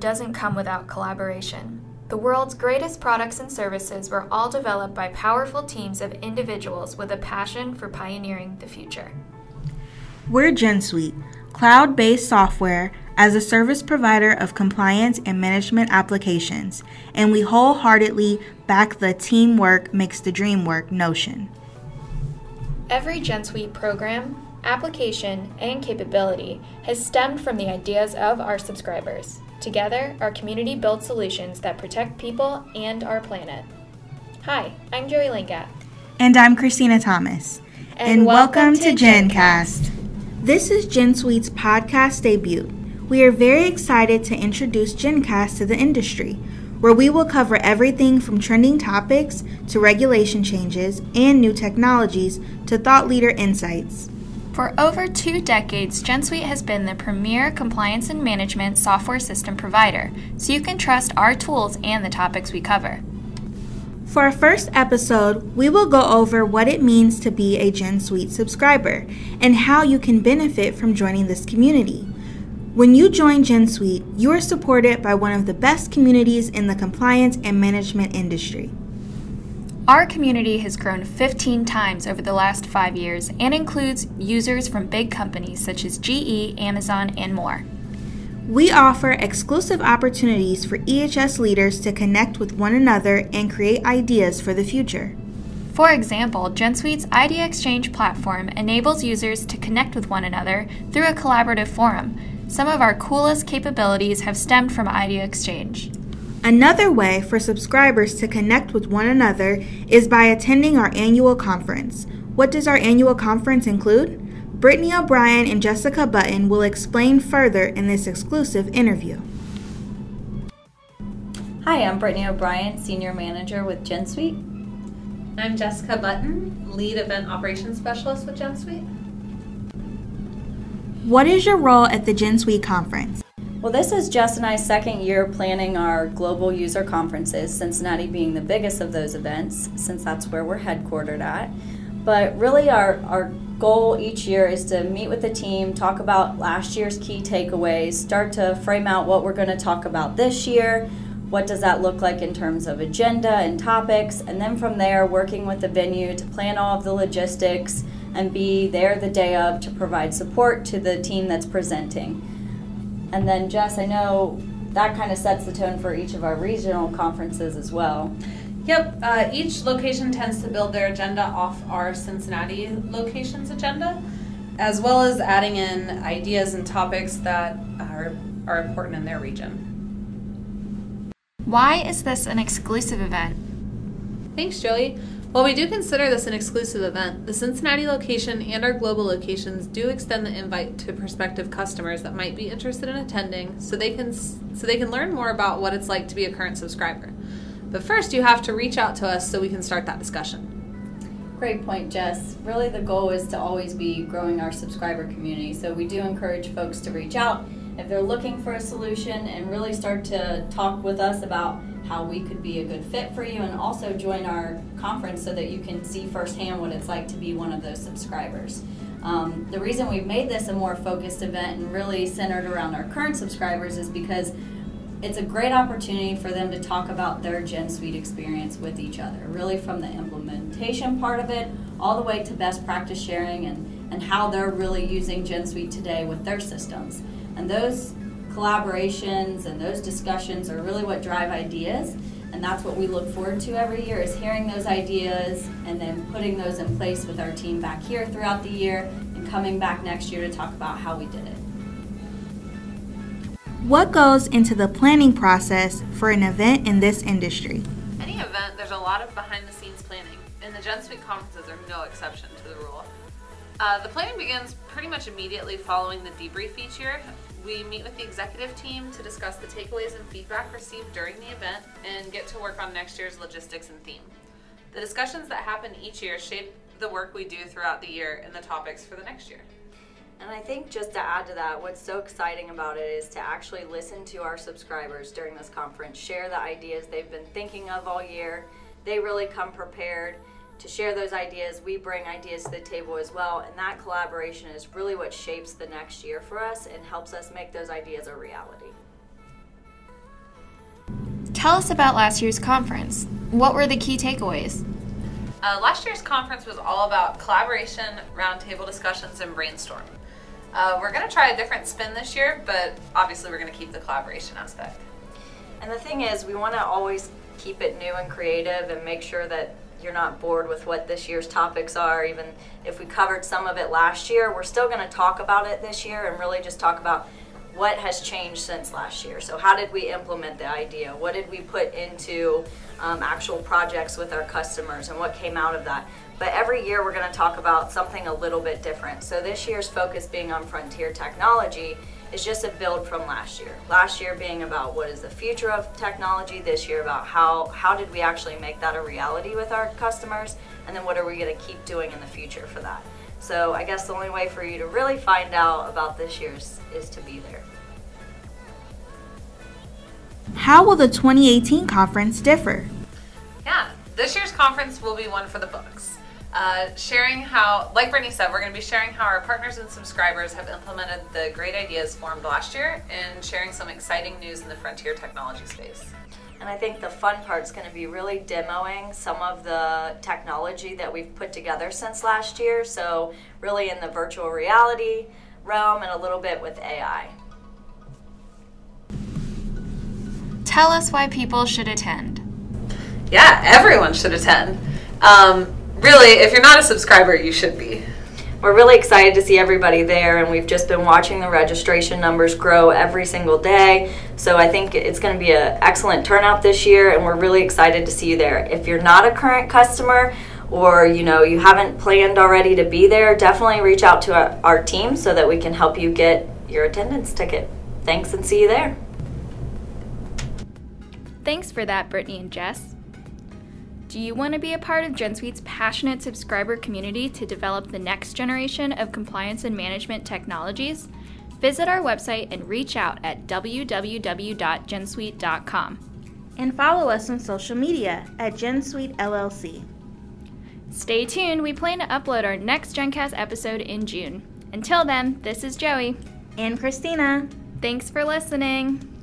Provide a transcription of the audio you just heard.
doesn't come without collaboration. The world's greatest products and services were all developed by powerful teams of individuals with a passion for pioneering the future. We're GenSuite, cloud based software as a service provider of compliance and management applications, and we wholeheartedly back the teamwork makes the dream work notion. Every GenSuite program, application, and capability has stemmed from the ideas of our subscribers. Together, our community builds solutions that protect people and our planet. Hi, I'm Joey Lingat. And I'm Christina Thomas. And, welcome, to GenCast. This is GenSuite's podcast debut. We are very excited to introduce GenCast to the industry, where we will cover everything from trending topics to regulation changes and new technologies to thought leader insights. For over two decades, GenSuite has been the premier compliance and management software system provider, so you can trust our tools and the topics we cover. For our first episode, we will go over what it means to be a GenSuite subscriber and how you can benefit from joining this community. When you join GenSuite, you are supported by one of the best communities in the compliance and management industry. Our community has grown 15 times over the last five years and includes users from big companies such as GE, Amazon, and more. We offer exclusive opportunities for EHS leaders to connect with one another and create ideas for the future. For example, GenSuite's Idea Exchange platform enables users to connect with one another through a collaborative forum. Some of our coolest capabilities have stemmed from Idea Exchange. Another way for subscribers to connect with one another is by attending our annual conference. What does our annual conference include? Brittany O'Brien and Jessica Button will explain further in this exclusive interview. Hi, I'm Brittany O'Brien, Senior Manager with GenSuite. I'm Jessica Button, Lead Event Operations Specialist with GenSuite. What is your role at the GenSuite conference? Well, this is Jess and I's second year planning our global user conferences, Cincinnati being the biggest of those events, since that's where we're headquartered at. But really, our, our goal each year is to meet with the team, talk about last year's key takeaways, start to frame out what we're going to talk about this year, what does that look like in terms of agenda and topics, and then from there, working with the venue to plan all of the logistics and be there the day of to provide support to the team that's presenting. And then, Jess, I know that kind of sets the tone for each of our regional conferences as well. Yep, uh, each location tends to build their agenda off our Cincinnati location's agenda, as well as adding in ideas and topics that are, are important in their region. Why is this an exclusive event? Thanks, Joey. While we do consider this an exclusive event, the Cincinnati location and our global locations do extend the invite to prospective customers that might be interested in attending so they can so they can learn more about what it's like to be a current subscriber. But first, you have to reach out to us so we can start that discussion. Great point, Jess. Really, the goal is to always be growing our subscriber community. So, we do encourage folks to reach out if they're looking for a solution and really start to talk with us about how we could be a good fit for you and also join our conference so that you can see firsthand what it's like to be one of those subscribers. Um, the reason we've made this a more focused event and really centered around our current subscribers is because it's a great opportunity for them to talk about their GenSuite experience with each other, really from the implementation part of it all the way to best practice sharing and, and how they're really using GenSuite today with their systems. And those collaborations and those discussions are really what drive ideas and that's what we look forward to every year is hearing those ideas and then putting those in place with our team back here throughout the year and coming back next year to talk about how we did it. What goes into the planning process for an event in this industry? Any event, there's a lot of behind the scenes planning, and the GenSuite conferences are no exception to the rule. Uh, the planning begins pretty much immediately following the debrief each year, we meet with the executive team to discuss the takeaways and feedback received during the event and get to work on next year's logistics and theme. The discussions that happen each year shape the work we do throughout the year and the topics for the next year. And I think just to add to that, what's so exciting about it is to actually listen to our subscribers during this conference, share the ideas they've been thinking of all year. They really come prepared to share those ideas. We bring ideas to the table as well, and that collaboration is really what shapes the next year for us and helps us make those ideas a reality. Tell us about last year's conference. What were the key takeaways? Uh, last year's conference was all about collaboration, roundtable discussions, and brainstorming. Uh, we're going to try a different spin this year, but obviously we're going to keep the collaboration aspect. And the thing is, we want to always keep it new and creative and make sure that you're not bored with what this year's topics are. Even if we covered some of it last year, we're still going to talk about it this year and really just talk about what has changed since last year. So, how did we implement the idea? What did we put into um, actual projects with our customers and what came out of that? But every year we're going to talk about something a little bit different. So, this year's focus being on frontier technology is just a build from last year. Last year being about what is the future of technology, this year about how, how did we actually make that a reality with our customers, and then what are we going to keep doing in the future for that. So I guess the only way for you to really find out about this year's is to be there. How will the 2018 conference differ? Yeah, this year's conference will be one for the books. Uh, sharing how, like Brittany said, we're going to be sharing how our partners and subscribers have implemented the great ideas formed last year and sharing some exciting news in the frontier technology space. And I think the fun part is going to be really demoing some of the technology that we've put together since last year. So, really in the virtual reality realm and a little bit with AI. Tell us why people should attend. Yeah, everyone should attend. Um, really, if you're not a subscriber, you should be. We're really excited to see everybody there, and we've just been watching the registration numbers grow every single day. So I think it's going to be an excellent turnout this year, and we're really excited to see you there. If you're not a current customer, or you know you haven't planned already to be there, definitely reach out to our, our team so that we can help you get your attendance ticket. Thanks, and see you there. Thanks for that, Brittany and Jess. Do you want to be a part of GenSuite's passionate subscriber community to develop the next generation of compliance and management technologies? Visit our website and reach out at www.gensuite.com. And follow us on social media at GenSuite LLC. Stay tuned, we plan to upload our next GenCast episode in June. Until then, this is Joey. And Christina. Thanks for listening.